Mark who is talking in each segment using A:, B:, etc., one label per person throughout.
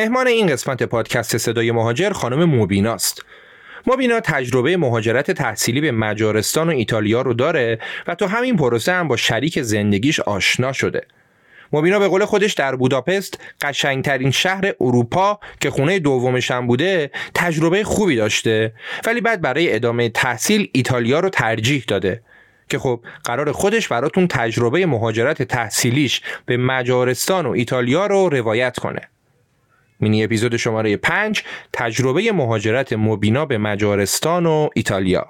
A: مهمان این قسمت پادکست صدای مهاجر خانم موبیناست. مبینا تجربه مهاجرت تحصیلی به مجارستان و ایتالیا رو داره و تو همین پروسه هم با شریک زندگیش آشنا شده. مبینا به قول خودش در بوداپست قشنگترین شهر اروپا که خونه دومش هم بوده تجربه خوبی داشته ولی بعد برای ادامه تحصیل ایتالیا رو ترجیح داده که خب قرار خودش براتون تجربه مهاجرت تحصیلیش به مجارستان و ایتالیا رو روایت کنه مینی اپیزود شماره 5 تجربه مهاجرت مبینا به مجارستان و ایتالیا.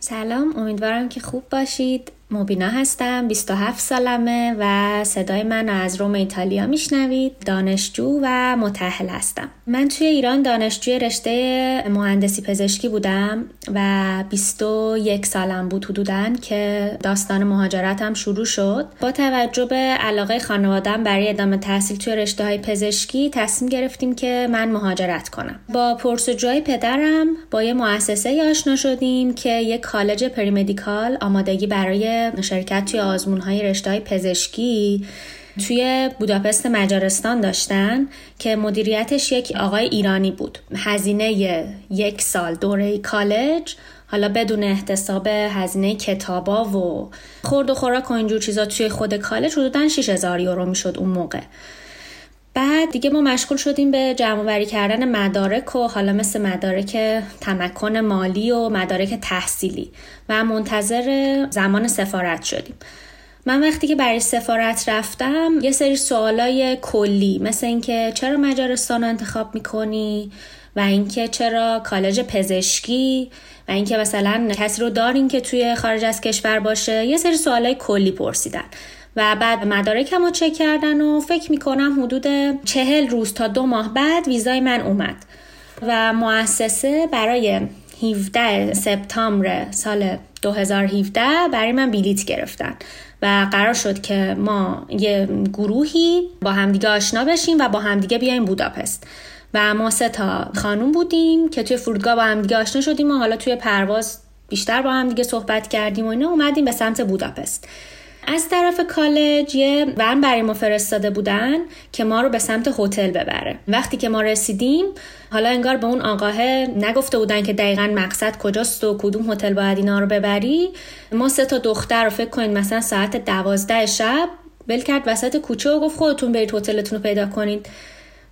B: سلام امیدوارم که خوب باشید. مبینا هستم 27 سالمه و صدای من از روم ایتالیا میشنوید. دانشجو و متحل هستم. من توی ایران دانشجوی رشته مهندسی پزشکی بودم و 21 سالم بود حدودن که داستان مهاجرتم شروع شد. با توجه به علاقه خانوادم برای ادامه تحصیل توی رشته های پزشکی تصمیم گرفتیم که من مهاجرت کنم. با پرسجوهای پدرم با یه مؤسسه آشنا شدیم که یک کالج پریمدیکال آمادگی برای شرکت توی آزمون های رشته های پزشکی توی بوداپست مجارستان داشتن که مدیریتش یک آقای ایرانی بود. هزینه یک سال دوره کالج حالا بدون احتساب هزینه کتابا و خورد و خوراک و اینجور چیزا توی خود کالج حدودا 6000 یورو می‌شد اون موقع. بعد دیگه ما مشغول شدیم به جمع کردن مدارک و حالا مثل مدارک تمکن مالی و مدارک تحصیلی و منتظر زمان سفارت شدیم. من وقتی که برای سفارت رفتم یه سری سوالای کلی مثل اینکه چرا مجارستان رو انتخاب می‌کنی؟ و اینکه چرا کالج پزشکی؟ و اینکه مثلا کسی رو دارین که توی خارج از کشور باشه؟ یه سری سوالای کلی پرسیدن. و بعد مدارکم رو چک کردن و فکر می‌کنم حدود چهل روز تا دو ماه بعد ویزای من اومد و مؤسسه برای 17 سپتامبر سال 2017 برای من بلیت گرفتن و قرار شد که ما یه گروهی با همدیگه آشنا بشیم و با همدیگه بیایم بوداپست. و ما سه تا خانوم بودیم که توی فرودگاه با همدیگه آشنا شدیم و حالا توی پرواز بیشتر با همدیگه صحبت کردیم و اینا اومدیم به سمت بوداپست. از طرف کالج یه ون برای ما فرستاده بودن که ما رو به سمت هتل ببره. وقتی که ما رسیدیم حالا انگار به اون آقاه نگفته بودن که دقیقا مقصد کجاست و کدوم هتل باید اینا رو ببری. ما سه تا دختر رو فکر کنید مثلا ساعت دوازده شب بل کرد وسط کوچه و گفت خودتون برید هتلتون رو پیدا کنید.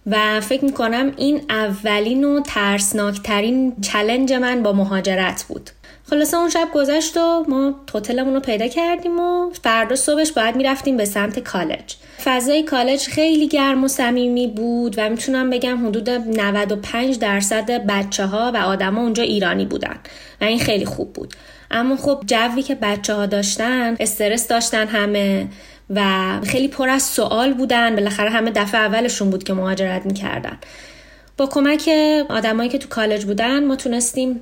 B: و فکر می‌کنم این اولین و ترسناکترین چلنج من با مهاجرت بود. خلاصه اون شب گذشت و ما هتلمون رو پیدا کردیم و فردا صبحش باید می‌رفتیم به سمت کالج. فضای کالج خیلی گرم و صمیمی بود و می‌تونم بگم حدود 95 درصد بچه ها و آدما اونجا ایرانی بودن و این خیلی خوب بود. اما خب جوی که بچه ها داشتن استرس داشتن همه و خیلی پر از سوال بودن. بالاخره همه دفعه اولشون بود که مهاجرت می‌کردن. با کمک آدمایی که تو کالج بودن ما تونستیم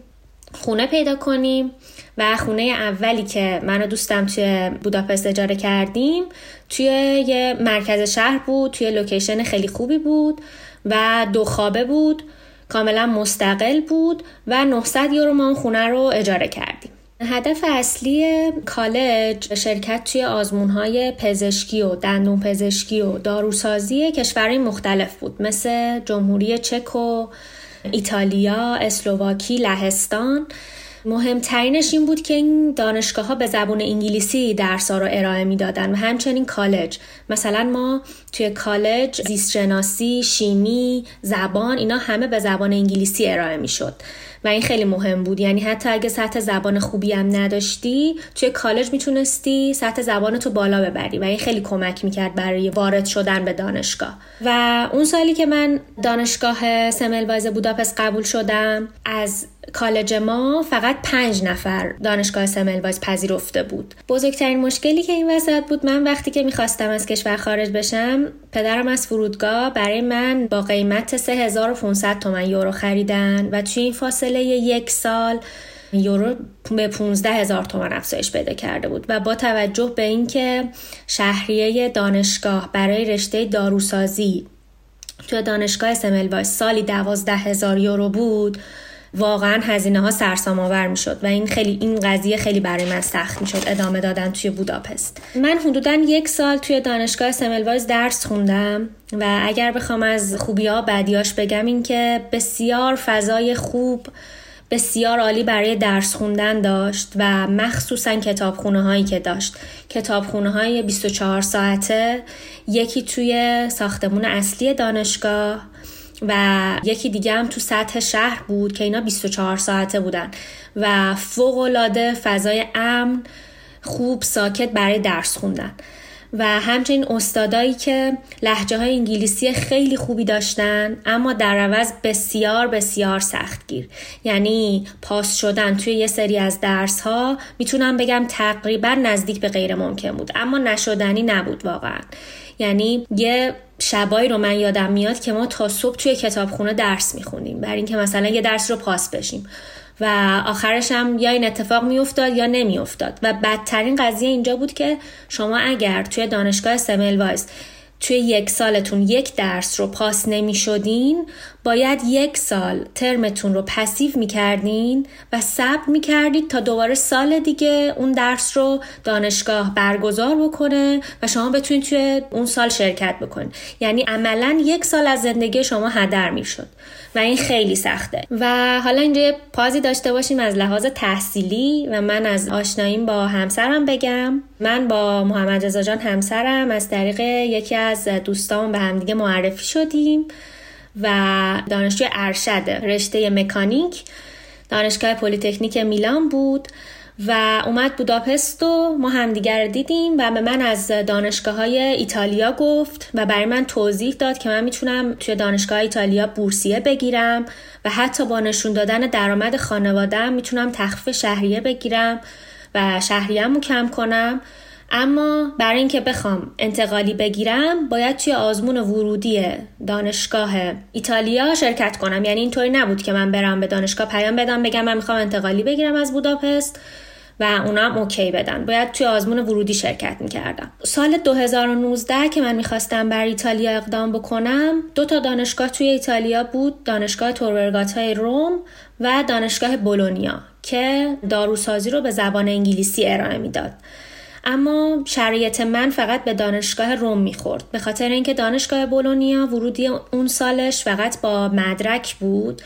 B: خونه پیدا کنیم و خونه اولی که من و دوستم توی بوداپست اجاره کردیم توی یه مرکز شهر بود توی لوکیشن خیلی خوبی بود و دو خوابه بود کاملا مستقل بود و 900 یورو ما اون خونه رو اجاره کردیم. هدف اصلی کالج شرکت توی آزمونهای پزشکی و دندون پزشکی و داروسازی کشورهای مختلف بود مثل جمهوری چک و ایتالیا، اسلوواکی، لهستان. مهمترینش این بود که این دانشگاه ها به زبان انگلیسی درس ها رو ارائه می‌دادن و همچنین کالج. مثلا ما توی کالج زیستشناسی شیمی زبان اینا همه به زبان انگلیسی ارائه می‌شد. و این خیلی مهم بود. یعنی حتی اگه سطح زبان خوبی هم نداشتی توی کالج می‌تونستی سطح زبان تو بالا ببری و این خیلی کمک می‌کرد برای وارد شدن به دانشگاه. و اون سالی که من دانشگاه سملوایز بوداپست قبول شدم از کالج ما فقط پنج نفر دانشگاه سملوایز پذیرفته بود. بزرگترین مشکلی که این وسط بود من وقتی که می‌خواستم از کشور خارج بشم پدرم از فرودگاه برای من با قیمت 3500 تومن یورو خریدن و توی این فاصله یک سال یورو به 15 هزار تومن افزایش پیدا کرده بود و با توجه به اینکه شهریه دانشگاه برای رشته داروسازی توی دانشگاه سملوایز سالی 12 هزار یورو بود واقعا هزینه ها سرسام آور می‌شد و این خیلی این قضیه خیلی برای من سخت می‌شد ادامه دادن توی بوداپست. من حدودا یک سال توی دانشگاه سملوایز درس خوندم و اگر بخوام از خوبی ها بدیاش بگم این که بسیار فضای خوب بسیار عالی برای درس خوندن داشت و مخصوصا کتابخونه هایی که داشت. کتابخونه های 24 ساعته یکی توی ساختمون اصلی دانشگاه و یکی دیگه هم تو سطح شهر بود که اینا 24 ساعته بودن. و فوق فضای امن خوب ساکت برای درس خوندن. و همچنین استادایی که لحجه های انگلیسی خیلی خوبی داشتن اما در عوض بسیار بسیار سختگیر. یعنی پاس شدن توی یه سری از درس ها می‌تونم بگم تقریبا نزدیک به غیر ممکن بود اما نشدنی نبود واقعا. یعنی یه شبایی رو من یادم میاد که ما تا صبح توی کتابخونه درس می‌خونیم بر اینکه مثلا یه درس رو پاس بشیم. و آخرش هم یا این اتفاق میافتاد یا نمیافتاد. و بدترین قضیه اینجا بود که شما اگر توی دانشگاه سمل وایز توی یک سالتون یک درس رو پاس نمی شدین باید یک سال ترمتون رو پسیو می کردین و صبر می کردید تا دوباره سال دیگه اون درس رو دانشگاه برگزار بکنه و شما بتونید توی اون سال شرکت بکنید. یعنی عملا یک سال از زندگی شما هدر می شد و این خیلی سخته. و حالا اینجا پازی داشته باشیم از لحاظ تحصیلی و من از آشناییم با همسرم بگم. من با محمد رضا جان همسرم از طریق یکی از دوستان به همدیگه معرفی شدیم و دانشجوی ارشد رشته مکانیک دانشگاه پلیتکنیک میلان بود و اومد بوداپست و ما همدیگر دیدیم و به من از دانشگاه های ایتالیا گفت و برای من توضیح داد که من می‌تونم توی دانشگاه ایتالیا بورسیه بگیرم و حتی با نشون دادن درآمد خانوادم می‌تونم تخفیف شهریه بگیرم و شهریه‌مو کم کنم. اما برای اینکه بخوام انتقالی بگیرم باید توی آزمون ورودی دانشگاه ایتالیا شرکت کنم. یعنی اینطوری نبود که من برم به دانشگاه پیام بدم بگم من می‌خوام انتقالی بگیرم از بوداپست. و اونا هم اوکی بدن. باید توی آزمون ورودی شرکت می‌کردم. سال 2019 که من می‌خواستم بر ایتالیا اقدام بکنم دو تا دانشگاه توی ایتالیا بود دانشگاه های روم و دانشگاه بولونیا که داروسازی رو به زبان انگلیسی ارائه می‌داد. اما شرایط من فقط به دانشگاه روم می‌خورد. به خاطر اینکه دانشگاه بولونیا ورودی اون سالش فقط با مدرک بود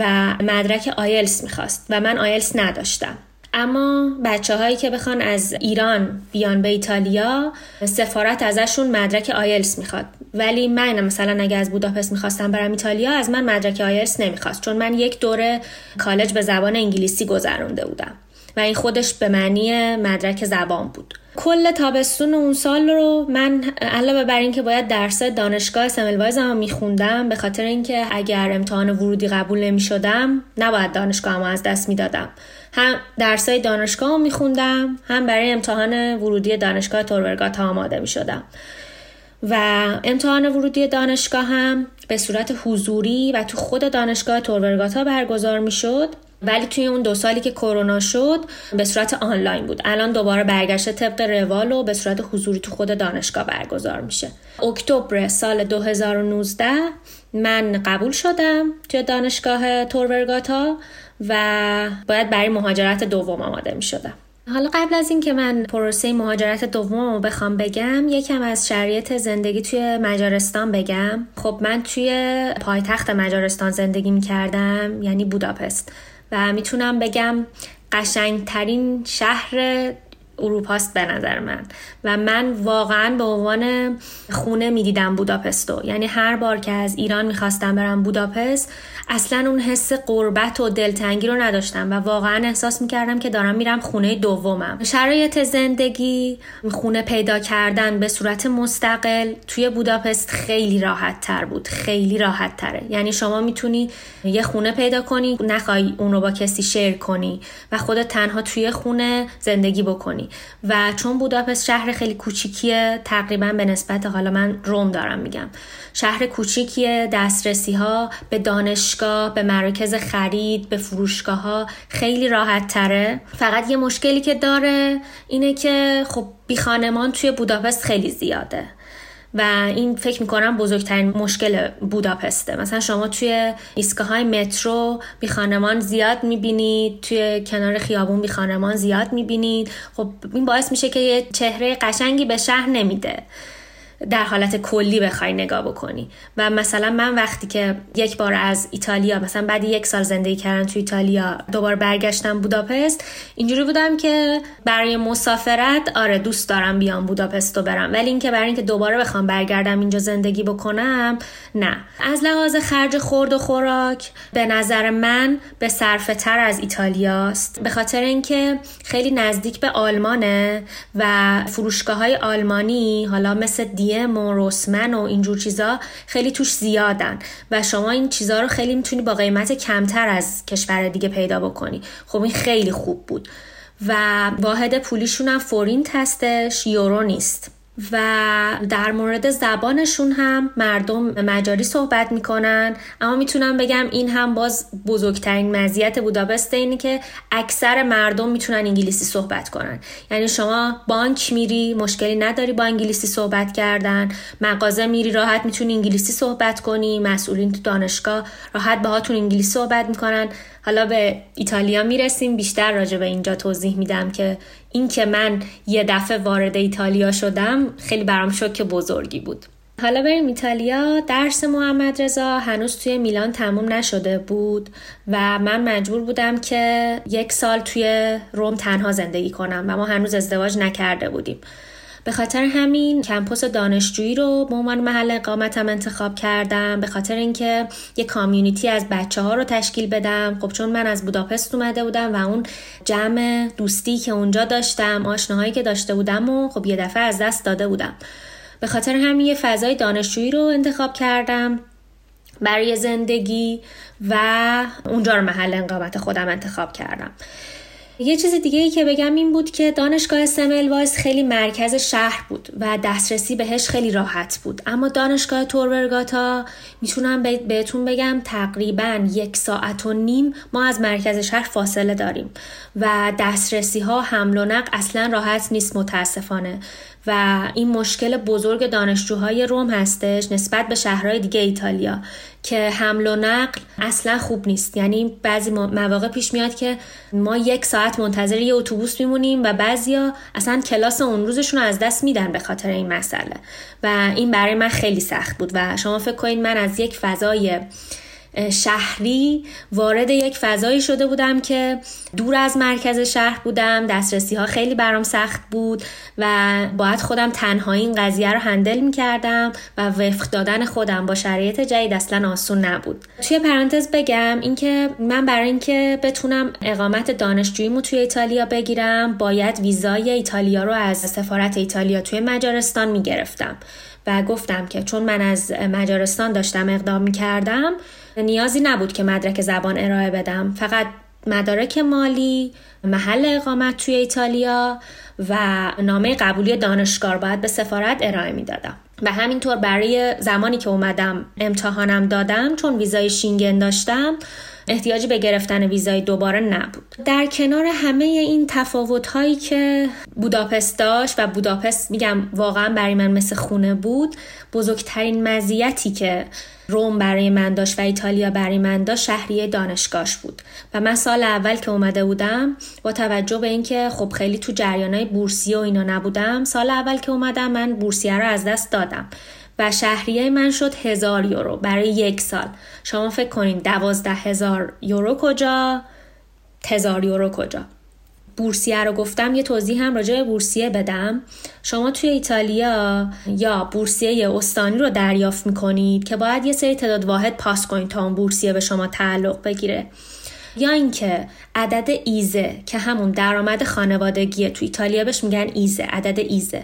B: و مدرک آیلس می‌خواست و من آیلس نداشتم. اما بچه هایی که بخوان از ایران بیان به ایتالیا سفارت ازشون مدرک آیلس می‌خواد. ولی من مثلا اگه از بوداپست می‌خواستم برم ایتالیا از من مدرک آیلس نمی‌خواست. چون من یک دوره کالج به زبان انگلیسی گذرونده بودم. و این خودش به معنی مدرک زبان بود. کل تابستون اون سال رو من علاوه بر اینکه باید درس دانشگاه سملوایز هم میخوندم به خاطر اینکه اگر امتحان ورودی قبول نمی‌شدم نباید دانشگاه هم از دست می‌دادم. هم درسای دانشگاه میخوندم هم برای امتحان ورودی دانشگاه تورورگات آماده می‌شدم. و امتحان ورودی دانشگاه هم به صورت حضوری و تو خود دانشگاه تورورگاتا برگزار می‌شد. ولی توی اون دو سالی که کرونا شد به صورت آنلاین بود. الان دوباره برگشته طبق روال و به صورت حضوری تو خود دانشگاه برگزار میشه. اکتبر سال 2019 من قبول شدم توی دانشگاه تورورگاتا و باید برای مهاجرت دوم آماده می شدم. حالا قبل از اینکه من پروسه مهاجرت دوم رو بخوام بگم یکم از شرایط زندگی توی مجارستان بگم خب من توی پایتخت مجارستان زندگی می کردم یعنی بوداپست و می‌تونم بگم قشنگترین شهر اروپاست به نظر من. و من واقعا به عنوان خونه می‌دیدم بوداپستو. یعنی هر بار که از ایران می‌خواستم برم بوداپست اصلا اون حس قربت و دلتنگی رو نداشتم و واقعا احساس می‌کردم که دارم میرم خونه دومم. شرایط زندگی خونه پیدا کردن به صورت مستقل توی بوداپست خیلی راحت تر بود. خیلی راحت تره یعنی شما می‌تونی یه خونه پیدا کنی نخوای اون رو با کسی شیر کنی و خودت تنها توی خونه زندگی بکنی. و چون بوداپست شهر خیلی کوچیکیه تقریبا به نسبت حالا من روم دارم میگم. شهر کوچیکیه دسترسی ها به دانشگاه به مراکز خرید به فروشگاه ها خیلی راحت تره فقط یه مشکلی که داره اینه که خب بی خانمان توی بوداپست خیلی زیاده. و این فکر می‌کنم بزرگترین مشکل بوداپسته مثلا شما توی ایستگاه های مترو بی خانمان زیاد می‌بینید توی کنار خیابون بی خانمان زیاد می‌بینید خب این باعث میشه که یه چهره قشنگی به شهر نمیده. در حالت کلی بخوای نگاه بکنی. و مثلا من وقتی که یک بار از ایتالیا مثلا بعد یک سال زندگی کردن تو ایتالیا دوباره برگشتم بوداپست اینجوری بودم که برای مسافرت آره دوست دارم بیام بوداپست رو برم. ولی اینکه برای اینکه دوباره بخوام برگردم اینجا زندگی بکنم نه. از لحاظ خرج خورد و خوراک به نظر من به صرفه تر از ایتالیاست. به خاطر اینکه خیلی نزدیک به آلمانه و فروشگاه های آلمانی حالا مثل دیم و روسمن و اینجور چیزا خیلی توش زیادن و شما این چیزا رو خیلی می‌تونی با قیمت کمتر از کشور دیگه پیدا بکنی. خب این خیلی خوب بود. و واحد پولیشون هم فورینت هستش یورو نیست. و در مورد زبانشون هم مردم مجاری صحبت می‌کنن. اما می‌تونم بگم این هم باز بزرگترین مزیت بوداپست اینه که اکثر مردم می‌تونن انگلیسی صحبت کنن. یعنی شما بانک میری مشکلی نداری با انگلیسی صحبت کردن. مغازه میری راحت می‌تونی انگلیسی صحبت کنی. مسئولین تو دانشگاه راحت باهاتون انگلیسی صحبت می‌کنن. حالا به ایتالیا می‌رسیم بیشتر راجع به اینجا توضیح میدم که این که من یه دفعه وارد ایتالیا شدم خیلی برام شوک بزرگی بود. حالا بریم ایتالیا. درس محمد رضا هنوز توی میلان تموم نشده بود و من مجبور بودم که یک سال توی روم تنها زندگی کنم و ما هنوز ازدواج نکرده بودیم. به خاطر همین کمپوس دانشجویی رو به عنوان محل اقامتم انتخاب کردم. به خاطر اینکه یه کامیونیتی از بچه ها رو تشکیل بدم. خب چون من از بوداپست اومده بودم و اون جمع دوستی که اونجا داشتم آشناهایی که داشته بودم و خب یه دفعه از دست داده بودم. به خاطر همین یه فضای دانشجویی رو انتخاب کردم برای زندگی و اونجا رو محل اقامت خودم انتخاب کردم. یه چیز دیگه ای که بگم این بود که دانشگاه سمل وایس خیلی مرکز شهر بود و دسترسی بهش خیلی راحت بود. اما دانشگاه تورورگاتا می‌تونم بهتون بگم تقریبا یک ساعت و نیم ما از مرکز شهر فاصله داریم و دسترسی ها حمل و نقل اصلا راحت نیست متاسفانه و این مشکل بزرگ دانشجوهای روم هستش نسبت به شهرهای دیگه ایتالیا. که حمل و نقل اصلا خوب نیست. یعنی بعضی مواقع پیش میاد که ما یک ساعت منتظر یه اتوبوس میمونیم و بعضیا اصلا کلاس اون روزشون رو از دست میدن به خاطر این مسئله. و این برای من خیلی سخت بود و شما فکر کنید من از یک فضای شهری وارد یک فضایی شده بودم که دور از مرکز شهر بودم. دسترسی ها خیلی برام سخت بود و باید خودم تنها این قضیه رو هندل می کردم و وفق دادن خودم با شرایط جدید اصلا آسون نبود. توی پرانتز بگم اینکه من برای اینکه بتونم اقامت دانشجوییمو توی ایتالیا بگیرم باید ویزای ایتالیا رو از سفارت ایتالیا توی مجارستان می گرفتم و گفتم که چون من از مجارستان داشتم اقدام می کردم نیازی نبود که مدرک زبان ارائه بدم. فقط مدارک مالی محل اقامت توی ایتالیا و نامه قبولی دانشگاه باید به سفارت ارائه می‌دادم. و همینطور برای زمانی که اومدم امتحانم دادم چون ویزای شینگن داشتم احتیاجی به گرفتن ویزای دوباره نبود. در کنار همه این تفاوت هایی که بوداپست داشت و بوداپست میگم واقعا برای من مثل خونه بود بزرگترین مزیتی که روم برای من داشت و ایتالیا برای من داشت شهریه دانشگاهش بود. و من سال اول که اومده بودم با توجه به اینکه خب خیلی تو جریانای بورسیه و اینا نبودم سال اول که اومدم من بورسیه رو از دست دادم. و شهریه من شد هزار یورو برای یک سال. شما فکر کنین دوازده هزار یورو کجا؟ هزار یورو کجا؟ بورسیه رو گفتم یه توضیح هم راجع به بورسیه بدم. شما توی ایتالیا یا بورسیه استانی رو دریافت می‌کنید که باید یه سری تعداد واحد پاس کنید تا اون بورسیه به شما تعلق بگیره. یا اینکه عدد ایزه که همون درآمد خانوادگیه تو ایتالیا بهش میگن ایزه عدد ایزه.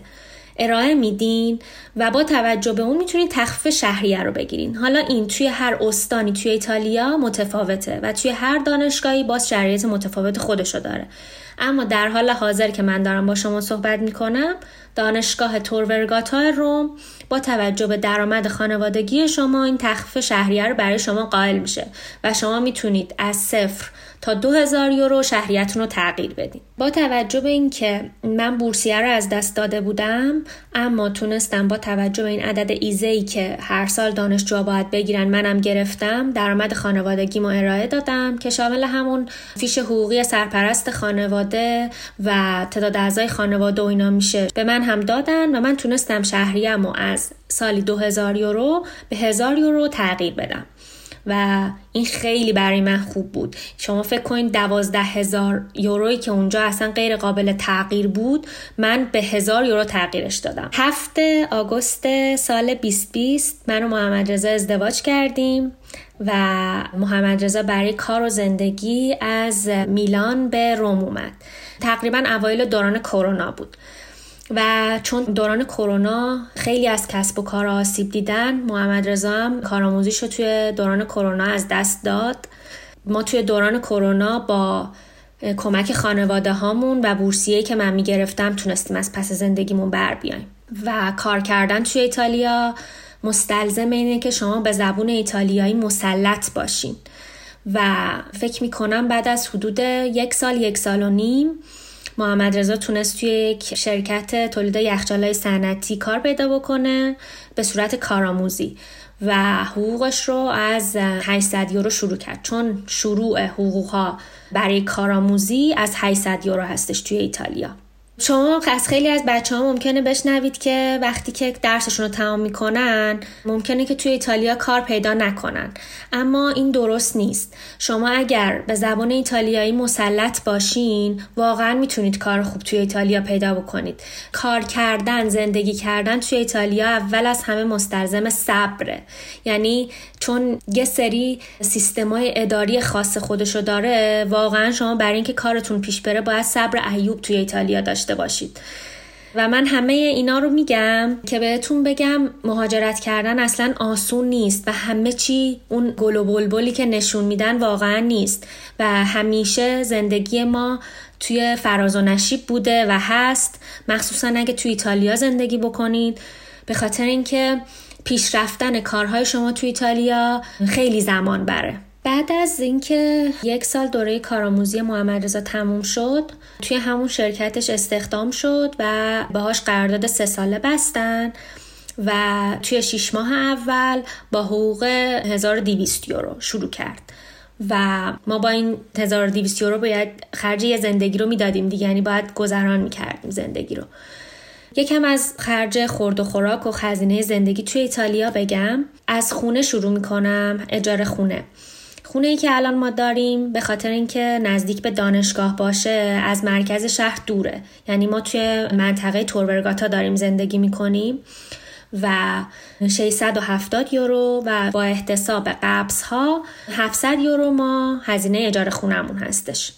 B: ارائه میدین و با توجه به اون می‌تونید تخفیف شهریه رو بگیرین. حالا این توی هر استانی توی ایتالیا متفاوته و توی هر دانشگاهی باز شرایط متفاوت خودشو داره. اما در حال حاضر که من دارم با شما صحبت می‌کنم دانشگاه تورورگاتا روم با توجه به درآمد خانوادگی شما این تخفیف شهریه رو برای شما قائل میشه و شما می‌تونید از صفر تا 2000 یورو شهریتون رو تغییر بدین. با توجه به اینکه من بورسیه رو از دست داده بودم اما تونستم با توجه به این عدد ایزه ای که هر سال دانشجوها باید بگیرن منم گرفتم درآمد خانوادگیمو ارائه دادم که شامل همون فیش حقوقی سرپرست خانواده و تعداد اعضای خانواده و اینا میشه به من هم دادن و من تونستم شهریه‌مو از سالی 2000 یورو به 1000 یورو تغییر بدم. و این خیلی برای من خوب بود. شما فکر کنید دوازده هزار یورویی که اونجا اصلا غیر قابل تغییر بود من به هزار یورو تغییرش دادم. هفته آگوست سال 2020 من و محمد رضا ازدواج کردیم و محمد رضا برای کار و زندگی از میلان به روم اومد. تقریبا اوایل دوران کرونا بود. و چون دوران کرونا خیلی از کسب و کار آسیب دیدن محمد رضا هم کارآموزیش رو توی دوران کرونا از دست داد. ما توی دوران کرونا با کمک خانواده هامون و بورسیه که من می‌گرفتم تونستیم از پس زندگیمون بر بیایم. و کار کردن توی ایتالیا مستلزم اینه که شما به زبون ایتالیایی مسلط باشین. و فکر می‌کنم بعد از حدود یک سال یک سال و نیم محمد رضا تونست توی یک شرکت تولید یخچالای صنعتی کار پیدا بکنه به صورت کارآموزی و حقوقش رو از 800 یورو شروع کرد. چون شروع حقوقها برای کارآموزی از 800 یورو هستش توی ایتالیا. شما از خیلی از بچه ها ممکنه بشنوید که وقتی که درسشون رو تمام می‌کنن ممکنه که توی ایتالیا کار پیدا نکنن. اما این درست نیست. شما اگر به زبان ایتالیایی مسلط باشین واقعا می‌تونید کار خوب توی ایتالیا پیدا بکنید. کار کردن زندگی کردن توی ایتالیا اول از همه مستلزم صبره. یعنی چون یه سری سیستمای اداری خاص خودشو داره واقعا شما برای اینکه کارتون پیش بره باید صبر ایوب توی ایتالیا داشته باشید. و من همه اینا رو میگم که بهتون بگم مهاجرت کردن اصلا آسون نیست و همه چی اون گل و بلبلی که نشون میدن واقعا نیست. و همیشه زندگی ما توی فراز و نشیب بوده و هست. مخصوصا اگه توی ایتالیا زندگی بکنید. به خاطر اینکه پیشرفتن کارهای شما توی ایتالیا خیلی زمان بره. بعد از اینکه یک سال دوره کارآموزی محمد رضا تموم شد توی همون شرکتش استخدام شد و باهاش قرارداد سه ساله بستن و توی شیش ماه اول با حقوق 1200 یورو شروع کرد. و ما با این 1200 یورو باید خرج یه زندگی رو می‌دادیم دیگه یعنی باید گذران می‌کردیم زندگی رو. یکم از خرج خورد و خوراک و خزینه زندگی توی ایتالیا بگم. از خونه شروع می‌کنم اجاره خونه. خونه ای که الان ما داریم به خاطر اینکه نزدیک به دانشگاه باشه از مرکز شهر دوره. یعنی ما توی منطقه توربرگاتا داریم زندگی می‌کنیم و 670 یورو و با احتساب قبض ها 700 یورو ما هزینه اجاره خونمون هستش.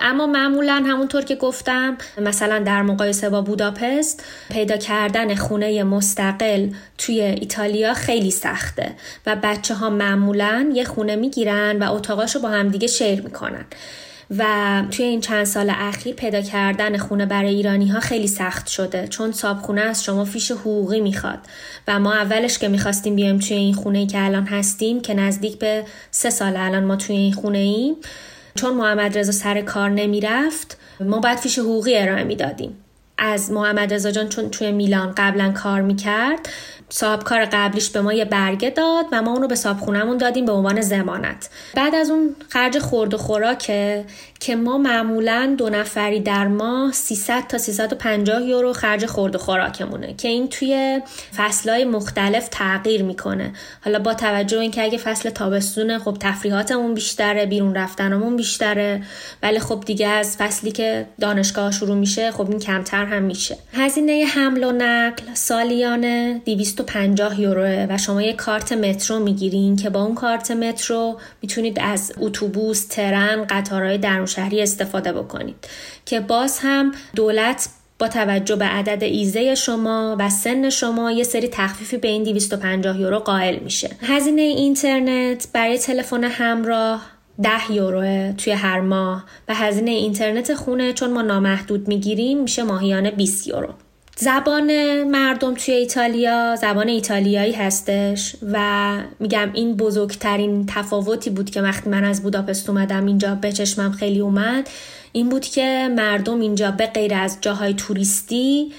B: اما معمولا همونطور که گفتم مثلا در مقایسه با بوداپست پیدا کردن خونه مستقل توی ایتالیا خیلی سخته و بچه ها معمولا یه خونه می‌گیرن و اتاقاشو با همدیگه شیر می‌کنن. و توی این چند سال اخیر پیدا کردن خونه برای ایرانی ها خیلی سخت شده چون صابخونه از شما فیش حقوقی می‌خواد و ما اولش که می‌خواستیم بیایم توی این خونه ای که الان هستیم که نزدیک به سه سال الان ما توی این خونه ایم چون محمد رضا سر کار نمی‌رفت ما باید فیش حقوقی ارائه می‌دادیم. از محمد رضا جان چون توی میلان قبلا کار می‌کرد صاحب کار قبلیش به ما یه برگه داد و ما اونو به صاحب خونمون دادیم به عنوان زمانت بعد از اون خرج خورد و خوراکه که ما معمولا دو نفری در ماه 300 تا 350 یورو خرج خورد و خوراکمونه که این توی فصلهای مختلف تغییر می‌کنه. حالا با توجه اینکه اگه فصل تابستونه خب تفریحاتمون بیشتره بیرون رفتنمون بیشتره. ولی خب دیگه از فصلی که دانشگاه شروع میشه خب این کمتر هم میشه. هزینه حمل و نقل سالیانه 250 یوروه و شما یه کارت مترو می‌گیرین که با اون کارت مترو می‌تونید از اتوبوس ترن قطارهای در شهری استفاده بکنید. که باز هم دولت با توجه به عدد ایزه شما و سن شما یه سری تخفیفی به این 250 یورو قائل میشه. هزینه اینترنت برای تلفن همراه 10 یورو توی هر ماه و هزینه اینترنت خونه چون ما نامحدود می‌گیریم میشه ماهیانه 20 یورو. زبان مردم توی ایتالیا زبان ایتالیایی هستش و میگم این بزرگترین تفاوتی بود که وقتی من از بوداپست اومدم اینجا به چشمم خیلی اومد این بود که مردم اینجا به غیر از جاهای توریستی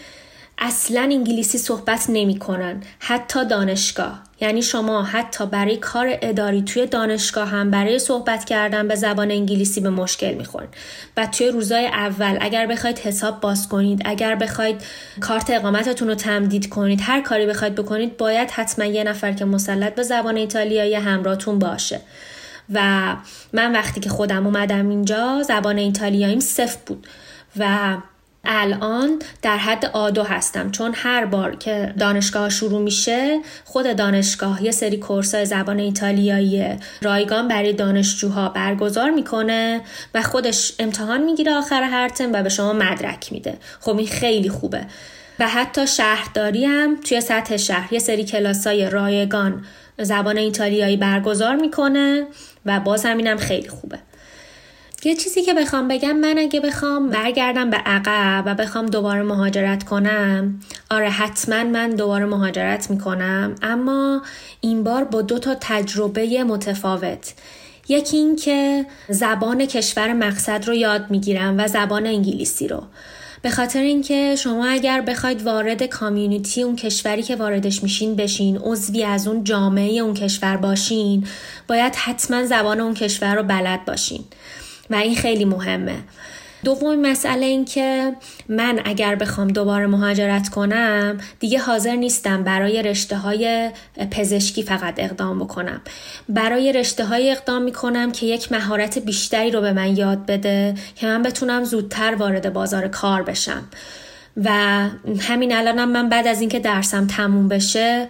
B: اصلا انگلیسی صحبت نمی کنن. حتی دانشگاه. یعنی شما حتی برای کار اداری توی دانشگاه هم برای صحبت کردن به زبان انگلیسی به مشکل می‌خورن و توی روزای اول اگر بخواید حساب باز کنید اگر بخواید کارت اقامتتون رو تمدید کنید هر کاری بخواید بکنید باید حتما یه نفر که مسلط به زبان ایتالیایی همراهتون باشه. و من وقتی که خودم اومدم اینجا زبان ایتالیاییم صفر بود. و الان در حد آدو هستم. چون هر بار که دانشگاه شروع میشه خود دانشگاه یه سری کورسای زبان ایتالیایی رایگان برای دانشجوها برگزار می‌کنه و خودش امتحان می‌گیره آخر هر ترم و به شما مدرک میده. خب این خیلی خوبه. و حتی شهرداری هم توی سطح شهر یه سری کلاسای رایگان زبان ایتالیایی برگزار می‌کنه و باز همینم خیلی خوبه. یه چیزی که بخوام بگم من اگه بخوام برگردم به عقب و بخوام دوباره مهاجرت کنم آره حتما من دوباره مهاجرت می‌کنم. اما این بار با دو تا تجربه متفاوت. یکی این که زبان کشور مقصد رو یاد می‌گیرم و زبان انگلیسی رو. به خاطر اینکه شما اگر بخواید وارد کامیونیتی اون کشوری که واردش میشین بشین عضوی از اون جامعه اون کشور باشین باید حتما زبان اون کشور رو بلد باشین. و این خیلی مهمه. دوم مسئله این که من اگر بخوام دوباره مهاجرت کنم دیگه حاضر نیستم برای رشته های پزشکی فقط اقدام بکنم. برای رشته های اقدام می‌کنم که یک مهارت بیشتری رو به من یاد بده که من بتونم زودتر وارد بازار کار بشم. و همین الانم من بعد از اینکه درسم تموم بشه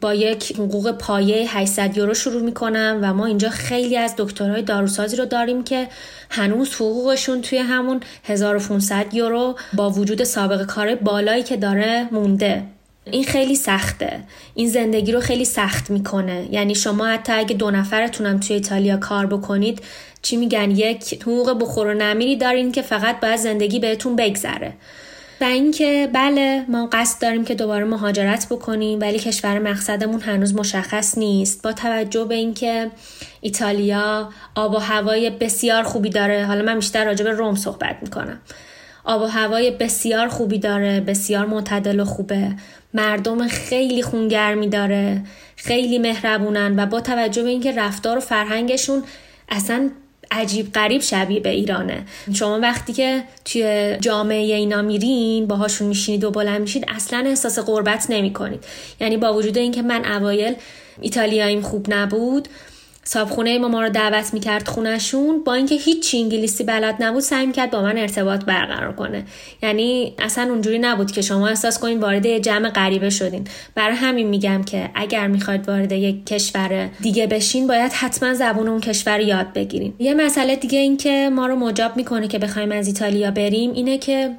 B: با یک حقوق پایه 800 یورو شروع می‌کنم و ما اینجا خیلی از دکترهای داروسازی رو داریم که هنوز حقوقشون توی همون 1500 یورو با وجود سابقه کار بالایی که داره مونده. این خیلی سخته. این زندگی رو خیلی سخت می‌کنه. یعنی شما حتی اگه دو نفرتونم توی ایتالیا کار بکنید چی میگن؟ یک حقوق بخور و نمیری دارین که فقط باید زندگی بهتون بگذره. و اینکه بله ما قصد داریم که دوباره مهاجرت بکنیم ولی کشور مقصدمون هنوز مشخص نیست. با توجه به اینکه ایتالیا آب و هوای بسیار خوبی داره. حالا من بیشتر راجع به روم صحبت می‌کنم. آب و هوای بسیار خوبی داره بسیار معتدل و خوبه. مردم خیلی خونگرمی داره خیلی مهربونن و با توجه به اینکه رفتار و فرهنگشون اصلا عجیب غریب شبیه به ایرانه. شما وقتی که توی جامعه اینا میرین باهاشون میشینید و بلند میشید اصلا احساس قربت نمی کنید یعنی با وجود اینکه من اوایل ایتالیاییم خوب نبود صابخونه ما ما رو دعوت می‌کرد خونشون با اینکه هیچ انگلیسی بلد نبود سعی می‌کرد با من ارتباط برقرار کنه. یعنی اصلا اونجوری نبود که شما احساس کنید وارد یه جمع غریبه شدین. برای همین میگم که اگر می‌خواید وارد یک کشور دیگه بشین باید حتما زبون اون کشور یاد بگیرین. یه مسئله دیگه این که ما رو مجاب می‌کنه که بخوایم از ایتالیا بریم اینه که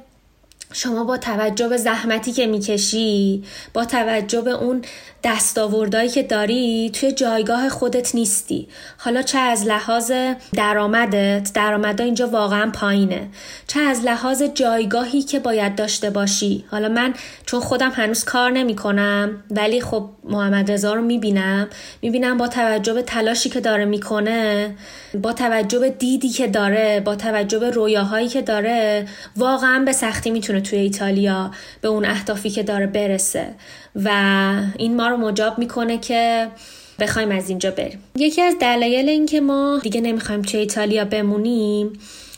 B: شما با توجه به زحمتی که می‌کشی با توجه به اون دستاوردهایی که داری توی جایگاه خودت نیستی. حالا چه از لحاظ درآمدت درآمدها اینجا واقعا پایینه. چه از لحاظ جایگاهی که باید داشته باشی. حالا من چون خودم هنوز کار نمی کنم ولی خب محمد رضا رو می‌بینم. می‌بینم با توجه به تلاشی که داره می‌کنه با توجه به دیدی که داره با توجه به رویاهایی که داره واقعا به سختی می‌تونه توی ایتالیا به اون اهدافی که داره برسه. و این ما رو مجاب می‌کنه که بخوایم از اینجا بریم. یکی از دلایل این که ما دیگه نمی‌خوایم توی ایتالیا بمونیم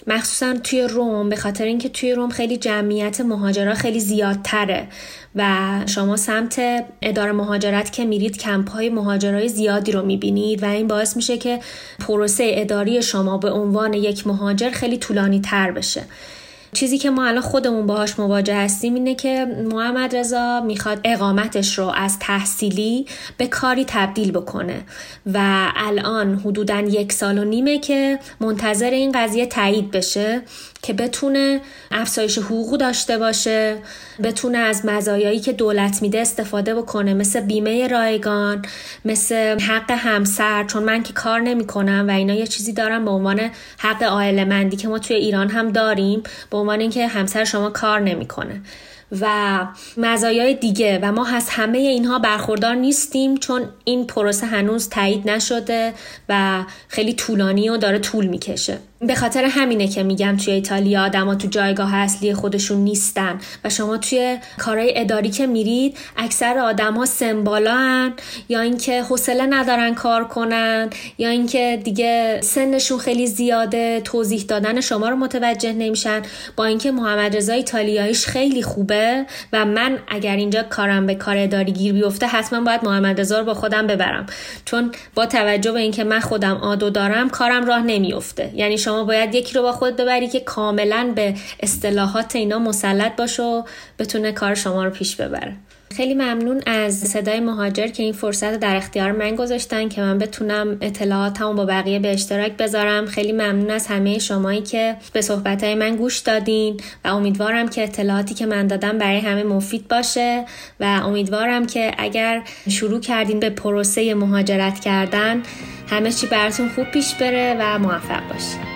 B: مخصوصا توی روم به خاطر اینکه توی روم خیلی جمعیت مهاجرا خیلی زیادتره و شما سمت اداره مهاجرت که میرید کمپ های مهاجرای زیادی رو می‌بینید و این باعث میشه که پروسه اداری شما به عنوان یک مهاجر خیلی طولانی تر بشه. چیزی که ما الان خودمون باهاش مواجه هستیم اینه که محمد رضا می‌خواد اقامتش رو از تحصیلی به کاری تبدیل بکنه و الان حدودا یک سال و نیمه که منتظر این قضیه تایید بشه. که بتونه افزایش حقوق داشته باشه بتونه از مزایایی که دولت میده استفاده بکنه مثل بیمه رایگان مثل حق همسر چون من که کار نمی‌کنم و اینا یه چیزی دارم به عنوان حق عائله مندی که ما توی ایران هم داریم به عنوان اینکه همسر شما کار نمی‌کنه. و مزایای دیگه و ما از همه اینها برخوردار نیستیم چون این پروسه هنوز تایید نشده و خیلی طولانی و داره طول می‌کشه. به خاطر همینه که میگم توی ایتالیا آدما تو جایگاه اصلی خودشون نیستن و شما توی کارهای اداری که میرید اکثر آدما سمبالا یا اینکه حوصله ندارن کار کنن یا اینکه دیگه سنشون خیلی زیاده توضیح دادن شما رو متوجه نمیشن. با اینکه محمد رضا ایتالیاییش خیلی خوبه و من اگر اینجا کارم به کار اداری گیر بیفته حتما باید محمد رضا رو با خودم ببرم. چون با توجه به اینکه من خودم آدو دارم کارم راه نمیفته یعنی باید یکی رو با خود ببری که کاملا به اصطلاحات اینا مسلط باشه و بتونه کار شما رو پیش ببره. خیلی ممنون از صدای مهاجر که این فرصت در اختیار من گذاشتن که من بتونم اطلاعاتمو با بقیه به اشتراک بذارم. خیلی ممنون از همه شمایی که به صحبتهای من گوش دادین و امیدوارم که اطلاعاتی که من دادم برای همه مفید باشه و امیدوارم که اگر شروع کردین به پروسه مهاجرت کردن همه چی براتون خوب پیش بره و موفق باشید